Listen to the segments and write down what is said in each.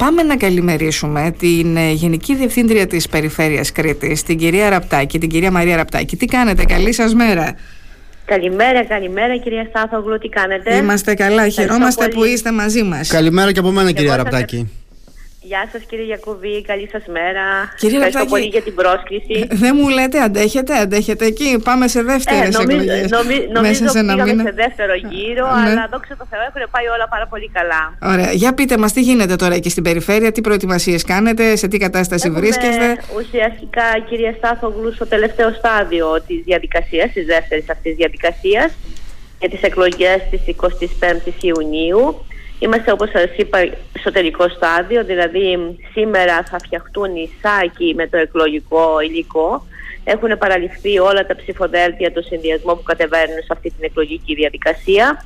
Πάμε να καλημερίσουμε την ε, Γενική Διευθύντρια της Περιφέρειας Κρήτης, την κυρία Ραπτάκη, την κυρία Μαρία Ραπτάκη. Τι κάνετε, καλή σας μέρα. Καλημέρα, καλημέρα κυρία Στάθογλου, τι κάνετε; Είμαστε καλά, χαιρόμαστε που είστε μαζί μας. Καλημέρα και από μένα κυρία Ραπτάκη. Γεια σας κύριε Γιακουβή, καλή σας μέρα. Κύριε Ευχαριστώ Ραπτάκη, πολύ για την πρόσκληση. Δεν μου λέτε, αντέχετε, αντέχετε εκεί. Πάμε σε δεύτερε Ε, νομίζω εκλογέ. νομι- νομίζω πήγαμε σε δεύτερο γύρο, Ναι. αλλά δόξα τω Θεώ έχουν πάει όλα πάρα πολύ καλά. Ωραία. Για πείτε μας, τι γίνεται τώρα εκεί στην περιφέρεια, τι προετοιμασίες κάνετε, σε τι κατάσταση Έχουμε βρίσκεστε; ουσιαστικά κυρία Στάθογλου στο τελευταίο στάδιο της διαδικασίας, της δεύτερης αυτής διαδικασίας για τις εκλογές της 25η Ιουνίου. Είμαστε όπως σας είπα στο τελικό στάδιο, δηλαδή σήμερα θα φτιαχτούν οι σάκοι με το εκλογικό υλικό. Έχουν παραληφθεί όλα τα ψηφοδέλτια του συνδυασμού που κατεβαίνουν σε αυτή την εκλογική διαδικασία.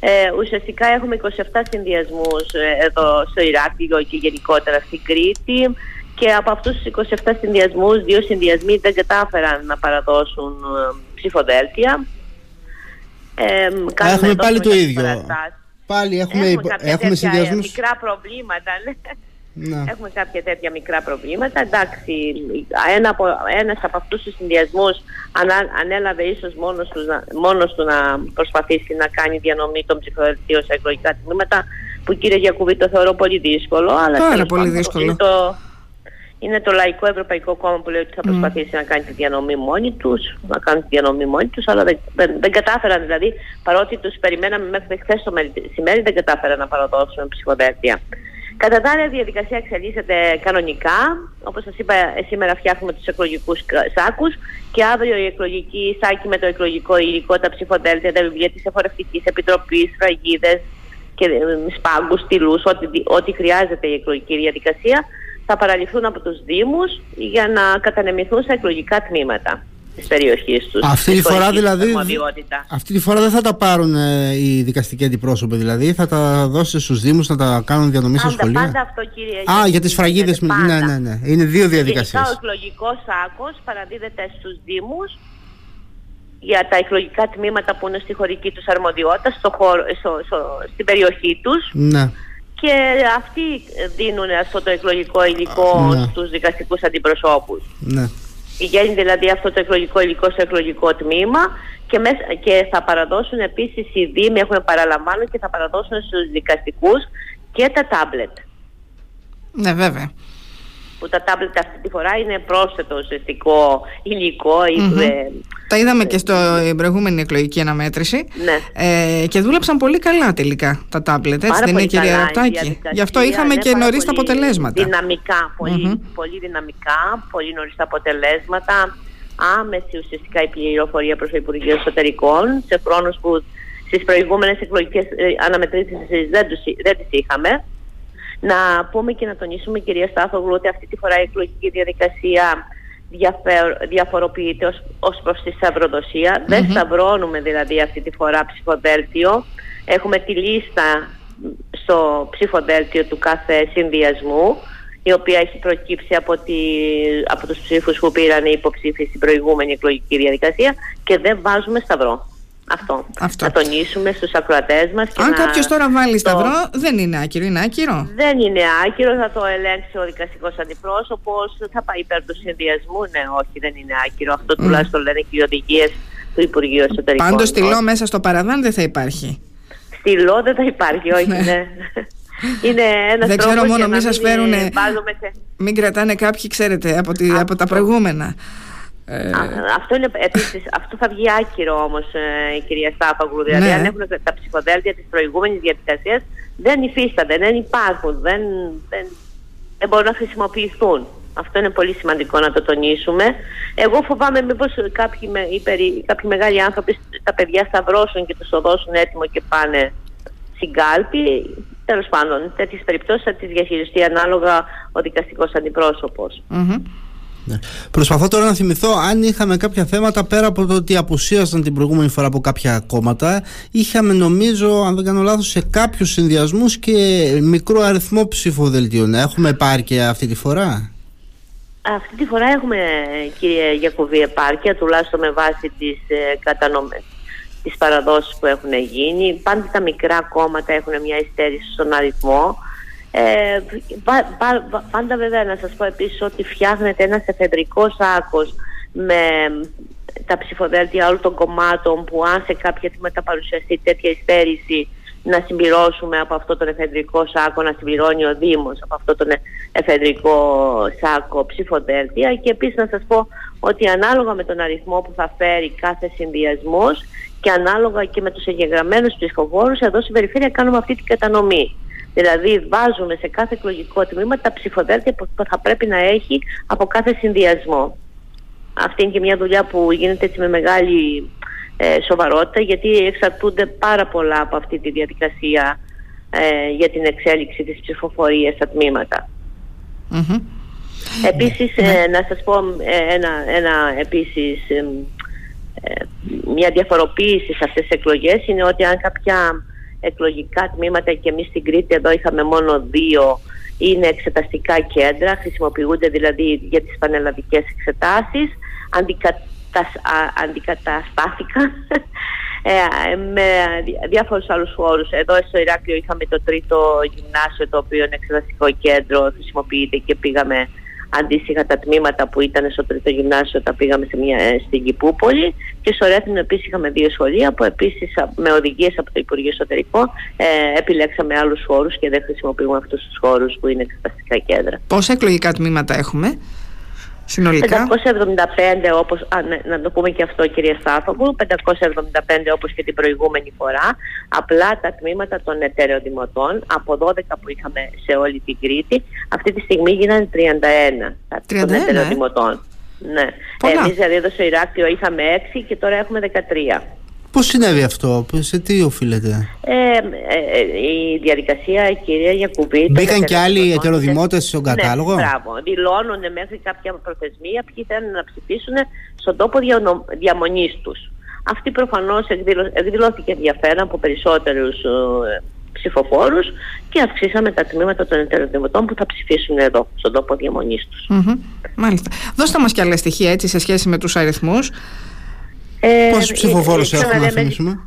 Ε, ουσιαστικά έχουμε 27 συνδυασμούς ε, εδώ στο Ηράκλειο και γενικότερα στην Κρήτη και από αυτούς τους 27 συνδυασμούς, δύο συνδυασμοί δεν κατάφεραν να παραδώσουν ε, ψηφοδέλτια. Ε, κάνουμε Έχουμε εδώ πάλι το κάποιες ίδιο. Παραστάσεις. Πάλι έχουμε, Έχουμε, υπο- κάποια έχουμε τέτοια συνδυασμούς. μικρά προβλήματα. ναι. Ναι. Έχουμε κάποια τέτοια μικρά προβλήματα. Εντάξει, ένα από, ένας από αυτούς τους συνδυασμούς ανά- ανέλαβε ίσως μόνος του, να, μόνος του να προσπαθήσει να κάνει διανομή των ψηφοδελτίων σε εκλογικά τμήματα που κύριε Γιακουβή το θεωρώ πολύ δύσκολο. Αλλά Πάρα τέλος πολύ πάντων, δύσκολο. Είναι το, είναι το Λαϊκό Ευρωπαϊκό Κόμμα που λέει ότι θα προσπαθήσει να κάνει τη διανομή μόνοι τους, να κάνουν τη διανομή μόνοι τους, αλλά δεν, δεν, δεν κατάφεραν δηλαδή, παρότι τους περιμέναμε μέχρι χθες το μεσημέρι, δεν κατάφεραν να παραδώσουν ψηφοδέλτια. Κατά τα άλλα, η διαδικασία εξελίσσεται κανονικά. Όπως σας είπα, ε, σήμερα φτιάχνουμε τους εκλογικούς κα- σάκους και αύριο η εκλογική σάκη με το εκλογικό υλικό, τα ψηφοδέλτια, τα βιβλία της Εφορευτικής Επιτροπής, φραγίδες και ε, σπάγκους, στυλούς, ό,τι, ό,τι χρειάζεται η εκλογική διαδικασία, θα παραλυθούν από τους Δήμους για να κατανεμηθούν σε εκλογικά τμήματα της περιοχής τους. Αυτή τη της φορά χωρικής δηλαδή. αρμοδιότητα. Αυτή τη φορά δεν θα τα πάρουν ε, οι δικαστικοί αντιπρόσωποι, δηλαδή θα τα δώσετε στους Δήμους να τα κάνουν διανομή στα Πάντα, σχολεία. πάντα αυτό κύριε. Α, Γιάννη, για τις φραγίδες. γίνεται, Ναι, πάντα. ναι, ναι. Είναι δύο διαδικασίες. Γενικά ο εκλογικός σάκος παραδίδεται στους Δήμους για τα εκλογικά τμήματα που είναι στη χωρική τους αρμοδιότητα, στο χώρο, στο, στο- στην περιοχή τους Ναι. Και αυτοί δίνουν αυτό το εκλογικό υλικό Ναι. στους δικαστικούς αντιπροσώπους. ναι. Πηγαίνει δηλαδή αυτό το εκλογικό υλικό στο εκλογικό τμήμα και, μέσα, και θα παραδώσουν επίσης οι Δήμοι, έχουν παραλαμβάνει και θα παραδώσουν στους δικαστικούς και τα τάμπλετ. Ναι, βέβαια. Που τα τάμπλετ αυτή τη φορά είναι πρόσθετο ουσιαστικό υλικό. ή, Μμμ. ε, Τα είδαμε και στην προηγούμενη εκλογική αναμέτρηση. ναι. Ε, και δούλεψαν πολύ καλά τελικά τα τάμπλετ, έτσι Πάρα δεν είναι πολύ κυρία καλά η Ραπτάκη; διαδικασία, Γι' αυτό είχαμε ναι, και πάρα νωρίς τα πολύ αποτελέσματα. Δυναμικά, πολύ, Μμμ. πολύ δυναμικά, πολύ νωρίς τα αποτελέσματα. Άμεση ουσιαστικά η πληροφορία προς το Υπουργείο Εσωτερικών σε χρόνους που στις προηγούμενες εκλογικές αναμετρήσεις δεν, τους- δεν τις είχαμε. Να πούμε και να τονίσουμε, κυρία Στάθογλου, ότι αυτή τη φορά η εκλογική διαδικασία διαφε- διαφοροποιείται ως, ως προς τη σταυροδοσία. Δεν σταυρώνουμε δηλαδή αυτή τη φορά ψηφοδέλτιο. Έχουμε τη λίστα στο ψηφοδέλτιο του κάθε συνδυασμού η οποία έχει προκύψει από, τη, από τους ψήφους που πήραν οι υποψήφοι στην προηγούμενη εκλογική διαδικασία και δεν βάζουμε σταυρό. Αυτό. Αυτό. Να τονίσουμε στους ακροατές μας. Και Αν να κάποιος τώρα βάλει το- σταυρό, δεν είναι άκυρο, είναι άκυρο. δεν είναι άκυρο, θα το ελέγξει ο δικαστικός αντιπρόσωπος, θα πάει υπέρ του συνδυασμού. Ναι, όχι, δεν είναι άκυρο. Αυτό τουλάχιστον λένε και οι οδηγίες του Υπουργείου Εσωτερικών. Πάντως στυλό Όχι. μέσα στο παραδάν δεν θα υπάρχει. Στυλό δεν θα υπάρχει, όχι, Ναι. ναι. Είναι ένας Δεν ξέρω μόνο μη μη σας φέρουνε- Βάζουμε σε... Μην κρατάνε κάποιοι, ξέρετε, από, τη, από τα Αυτό. προηγούμενα. Ε, Α, αυτό, είναι, επίσης, αυτό θα βγει άκυρο όμως ε, η κυρία Στάπαγκρου. Δηλαδή Ναι. αν έχουν τα ψηφοδέλτια της προηγούμενης διαδικασίας δεν υφίστανται, δεν υπάρχουν, δεν, δεν, δεν μπορούν να χρησιμοποιηθούν. Αυτό είναι πολύ σημαντικό να το τονίσουμε. Εγώ φοβάμαι μήπως κάποιοι, με, οι περι- κάποιοι μεγάλοι άνθρωποι τα παιδιά σταυρώσουν και τους το δώσουν έτοιμο και πάνε στην κάλπη. Τέλος πάντων, τέτοιες περιπτώσεις θα τις διαχειριστεί ανάλογα ο δικαστικός αντιπρόσωπος. μμμ. Ναι. Προσπαθώ τώρα να θυμηθώ αν είχαμε κάποια θέματα πέρα από το ότι απουσίασαν την προηγούμενη φορά από κάποια κόμματα. Είχαμε νομίζω, αν δεν κάνω λάθος, σε κάποιους συνδυασμούς και μικρό αριθμό ψηφοδελτίων. Έχουμε επάρκεια αυτή τη φορά; Αυτή τη φορά έχουμε, κύριε Γιακοβή, επάρκεια, τουλάχιστον με βάση τις ε, κατανομές τις παραδόσεις που έχουν γίνει. Πάντα τα μικρά κόμματα έχουν μια υστέρηση στον αριθμό Ε, πάντα βέβαια να σας πω επίσης ότι φτιάχνεται ένας εφεδρικός άκος με τα ψηφοδέλτια όλων των κομμάτων που αν σε κάποια τμήματα παρουσιαστεί τέτοια υστέρηση να συμπληρώσουμε από αυτό τον εφεδρικό σάκο, να συμπληρώνει ο Δήμος από αυτό τον εφεδρικό σάκο ψηφοδέλτια και επίσης να σας πω ότι ανάλογα με τον αριθμό που θα φέρει κάθε συνδυασμός και ανάλογα και με τους εγγεγραμμένους ψηφοφόρους εδώ στην περιφέρεια κάνουμε αυτή την κατανομή. Δηλαδή βάζουμε σε κάθε εκλογικό τμήμα τα ψηφοδέλτια που θα πρέπει να έχει από κάθε συνδυασμό. Αυτή είναι και μια δουλειά που γίνεται έτσι με μεγάλη ε, σοβαρότητα γιατί εξαρτούνται πάρα πολλά από αυτή τη διαδικασία ε, για την εξέλιξη της ψηφοφορίας στα τμήματα. Επίσης, ε, ναι. να σας πω ε, ένα, ένα επίσης, μια διαφοροποίηση σε αυτές τις εκλογές είναι ότι αν κάποια εκλογικά τμήματα και εμείς στην Κρήτη εδώ είχαμε μόνο δύο είναι εξεταστικά κέντρα, χρησιμοποιούνται δηλαδή για τις πανελλαδικές εξετάσεις, αντικαταστάθηκαν ε, με διάφορους άλλους χώρους. Εδώ στο Ηράκλειο είχαμε το τρίτο γυμνάσιο το οποίο είναι εξεταστικό κέντρο, χρησιμοποιείται και πήγαμε αντίστοιχα τα τμήματα που ήταν στο τρίτο γυμνάσιο τα πήγαμε σε μια, ε, στην Κυπούπολη και στο Ρέθινο επίσης είχαμε δύο σχολεία που επίσης με οδηγίες από το Υπουργείο Εσωτερικό ε, επιλέξαμε άλλους χώρους και δεν χρησιμοποιούμε αυτούς τους χώρους που είναι εξεταστικά κέντρα. Πόσα εκλογικά τμήματα έχουμε; Συνολικά. 575 όπως, α, ναι, να το πούμε και αυτό κυρία Στάθογου, 575 όπως και την προηγούμενη φορά. Απλά τα τμήματα των εταιρεοδημοτών, από 12 που είχαμε σε όλη την Κρήτη, αυτή τη στιγμή γίνανε 31 τα 31, των εταιρεοδημοτών. Ε; Ναι. Εμείς δηλαδή εδώ στο Ηράκλειο είχαμε 6 και τώρα έχουμε 13. Πώς συνέβη αυτό, σε τι οφείλεται; Ε, ε, ε, η διαδικασία, κυρία Γιακουβίτη... Μπήκαν και άλλοι ετεροδημότες στον ναι, κατάλογο; Ναι, μπράβο. Δηλώνουν μέχρι κάποια προθεσμία ποιοι θέλουν να ψηφίσουν στον τόπο διαμονής τους. Αυτή προφανώς εκδηλώθηκε ενδιαφέρον από περισσότερους ε, ψηφοφόρους και αυξήσαμε τα τμήματα των ετεροδημοτών που θα ψηφίσουν εδώ, στον τόπο διαμονής τους. Mm-hmm. Μάλιστα. Δώστε μας και άλλα στοιχεία έτσι σε σχέση με τους αριθμούς. Ε, Πόσους ψηφοφόρους ε, έχουμε να θυμίσουμε;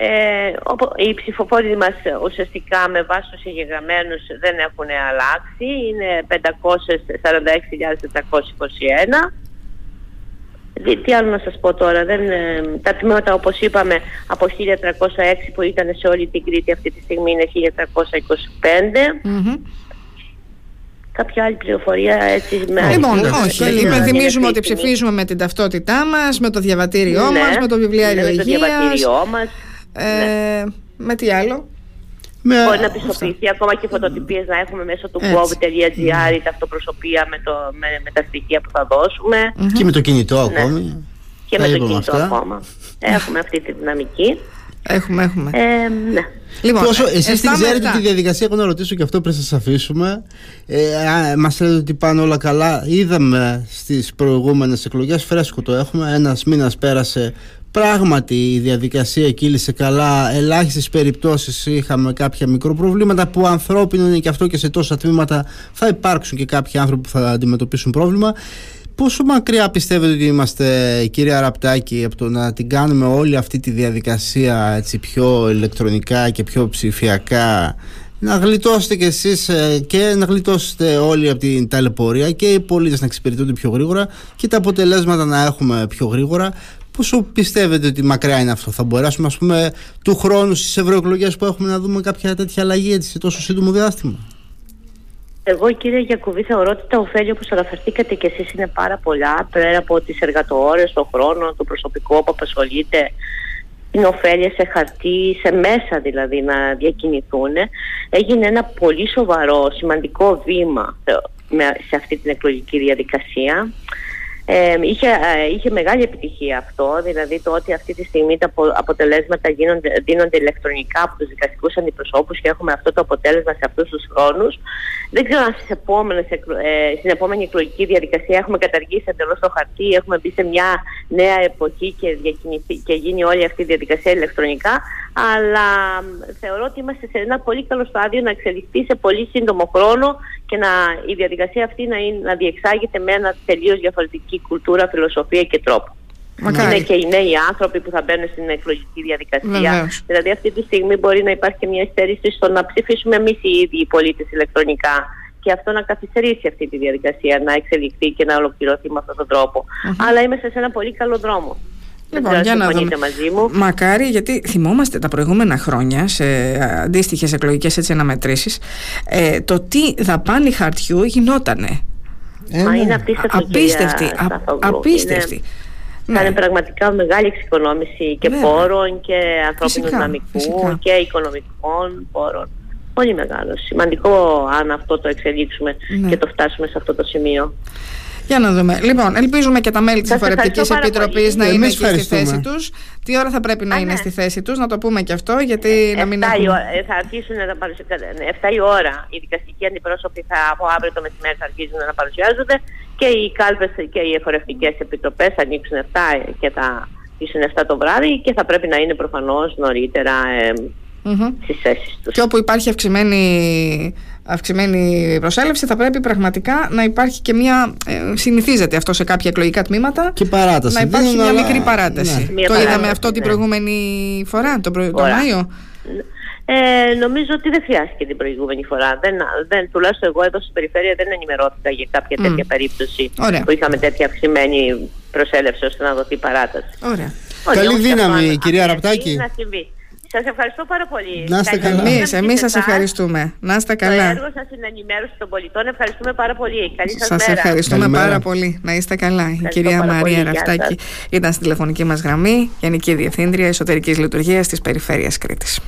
Ε, οι ψηφοφόροι μας ουσιαστικά με βάση τους εγγεγραμμένους δεν έχουν αλλάξει. Είναι 546.421. Τι άλλο να σας πω τώρα, δεν, ε, τα τμήματα όπως είπαμε από 1306 που ήταν σε όλη την Κρήτη αυτή τη στιγμή είναι 1325 κάποια άλλη πληροφορία έτσι με Λοιπόν, όχι. Υπενθυμίζουμε ότι ψηφίζουμε με την ταυτότητά μας, με το διαβατήριό ναι, μας, με το βιβλιάριο ναι, υγεία. Με το διαβατήριό μας. Ε, ναι. Με τι άλλο; Με... Μπορεί να πιστοποιηθεί ακόμα και φωτοτυπίες να έχουμε μέσω του gov.gr η ταυτοπροσωπία με, το, με, με τα στοιχεία που θα δωσουμε Και με το κινητό ναι. ακόμη. Και με το κινητό ακόμα. Έχουμε αυτή τη δυναμική. Έχουμε, έχουμε. Ε, ναι. Λοιπόν, Πόσο, εσείς την ξέρετε τη διαδικασία, έχω να ρωτήσω και αυτό πριν σας αφήσουμε. Ε, μας λέτε ότι πάνε όλα καλά. Είδαμε στις προηγούμενες εκλογές, φρέσκο το έχουμε, ένας μήνας πέρασε Πράγματι η διαδικασία κύλησε καλά. Ελάχιστες περιπτώσεις είχαμε κάποια μικροπροβλήματα που ανθρώπινο είναι και αυτό και σε τόσα τμήματα θα υπάρξουν και κάποιοι άνθρωποι που θα αντιμετωπίσουν πρόβλημα. Πόσο μακριά πιστεύετε ότι είμαστε κύριε Ραπτάκη από το να την κάνουμε όλη αυτή τη διαδικασία έτσι πιο ηλεκτρονικά και πιο ψηφιακά να γλιτώσετε κι εσείς ε, και να γλιτώσετε όλοι από την ταλαιπωρία και οι πολίτες να εξυπηρετούνται πιο γρήγορα και τα αποτελέσματα να έχουμε πιο γρήγορα Πόσο πιστεύετε ότι μακριά είναι αυτό, θα μπορέσουμε ας πούμε του χρόνου στις ευρωεκλογές που έχουμε να δούμε κάποια τέτοια αλλαγή έτσι, σε τόσο σύντομο διάστημα; Εγώ κύριε Γιακουβή θεωρώ ότι τα ωφέλη όπως αναφερθήκατε και εσείς είναι πάρα πολλά πέρα από τις εργατοώρες, το χρόνο, το προσωπικό που απασχολείται είναι ωφέλεια σε χαρτί, σε μέσα δηλαδή να διακινηθούν. Έγινε ένα πολύ σοβαρό, σημαντικό βήμα σε αυτή την εκλογική διαδικασία. Ε, είχε, είχε μεγάλη επιτυχία αυτό, δηλαδή το ότι αυτή τη στιγμή τα αποτελέσματα γίνονται, δίνονται ηλεκτρονικά από τους δικαστικούς αντιπροσώπους και έχουμε αυτό το αποτέλεσμα σε αυτούς τους χρόνους. Δεν ξέρω αν στις επόμενες, ε, στην επόμενη εκλογική διαδικασία έχουμε καταργήσει εντελώς το χαρτί, έχουμε μπει σε μια νέα εποχή και, και γίνει όλη αυτή η διαδικασία ηλεκτρονικά, αλλά θεωρώ ότι είμαστε σε ένα πολύ καλό στάδιο να εξελιχθεί σε πολύ σύντομο χρόνο και να, η διαδικασία αυτή να, είναι, να διεξάγεται με ένα τελείως διαφορετική κουλτούρα, φιλοσοφία και τρόπο. Μακάρι. Είναι και οι νέοι άνθρωποι που θα μπαίνουν στην εκλογική διαδικασία. Δηλαδή αυτή τη στιγμή μπορεί να υπάρχει και μια υστέρηση στο να ψηφίσουμε εμείς οι ίδιοι οι πολίτες ηλεκτρονικά και αυτό να καθυστερήσει αυτή τη διαδικασία, να εξελιχθεί και να ολοκληρωθεί με αυτόν τον τροπο Αλλά είμαστε σε ένα πολύ καλό δρόμο. Λοιπόν, για να δούμε. Μαζί μου. Μακάρι, γιατί θυμόμαστε τα προηγούμενα χρόνια σε αντίστοιχες εκλογικές αναμετρήσεις, ε, το τι δαπάνη χαρτιού γινότανε. Ε, Μα είναι ναι. απίστευτο. Απίστευτη. Α, απίστευτη. Είναι, ναι. Θα είναι πραγματικά μεγάλη εξοικονόμηση και ναι. πόρων και ανθρώπινου δυναμικού και οικονομικών πόρων. Πολύ μεγάλο. Σημαντικό αν αυτό το εξελίξουμε ναι. και το φτάσουμε σε αυτό το σημείο. Για να δούμε. Λοιπόν, ελπίζουμε και τα μέλη της Εφορευτικής Επιτροπής να είναι εκεί στη θέση τους. Τι ώρα θα πρέπει να είναι ναι. στη θέση τους, να το πούμε και αυτό, γιατί να μην. 7 έχουμε... Ε, θα αρχίσουν να παρουσιάζονται. 7 η ώρα οι δικαστικοί αντιπρόσωποι θα, από αύριο το μεσημέρι θα αρχίσουν να παρουσιάζονται και οι κάλπες και οι εφορευτικές επιτροπές θα ανοίξουν 7 και θα αρχίσουν 7 το βράδυ και θα πρέπει να είναι προφανώς νωρίτερα ε, mm-hmm. στις θέσεις τους. Και όπου υπάρχει αυξημένη αυξημένη προσέλευση, θα πρέπει πραγματικά να υπάρχει και μια. Ε, συνηθίζεται αυτό σε κάποια εκλογικά τμήματα. Και παράταση. Να υπάρχει μια μικρή παράταση. Ναι. Το είδαμε αυτό την ναι. προηγούμενη φορά, τον, προ... Μάιο. Ε, νομίζω ότι δεν χρειάστηκε την προηγούμενη φορά. Δεν, δεν, τουλάχιστον εγώ εδώ στην περιφέρεια δεν ενημερώθηκα για κάποια τέτοια περίπτωση που είχαμε τέτοια αυξημένη προσέλευση ώστε να δοθεί παράταση. Ωραία. Καλή δύναμη, κυρία Ραπτάκη. Να συμβεί. Σας ευχαριστώ πάρα πολύ. Να είστε καλά. Εμείς, εμείς σας ευχαριστούμε. Να είστε καλά. Το έργο σας είναι ενημέρωση των πολιτών. Ευχαριστούμε πάρα πολύ. Καλή σας, σας μέρα. ευχαριστούμε πάρα πολύ. Να είστε καλά. Η κυρία Μαρία Ραφτάκη ήταν στη τηλεφωνική μας γραμμή, Γενική Διευθύντρια Εσωτερικής Λειτουργίας της Περιφέρειας Κρήτης.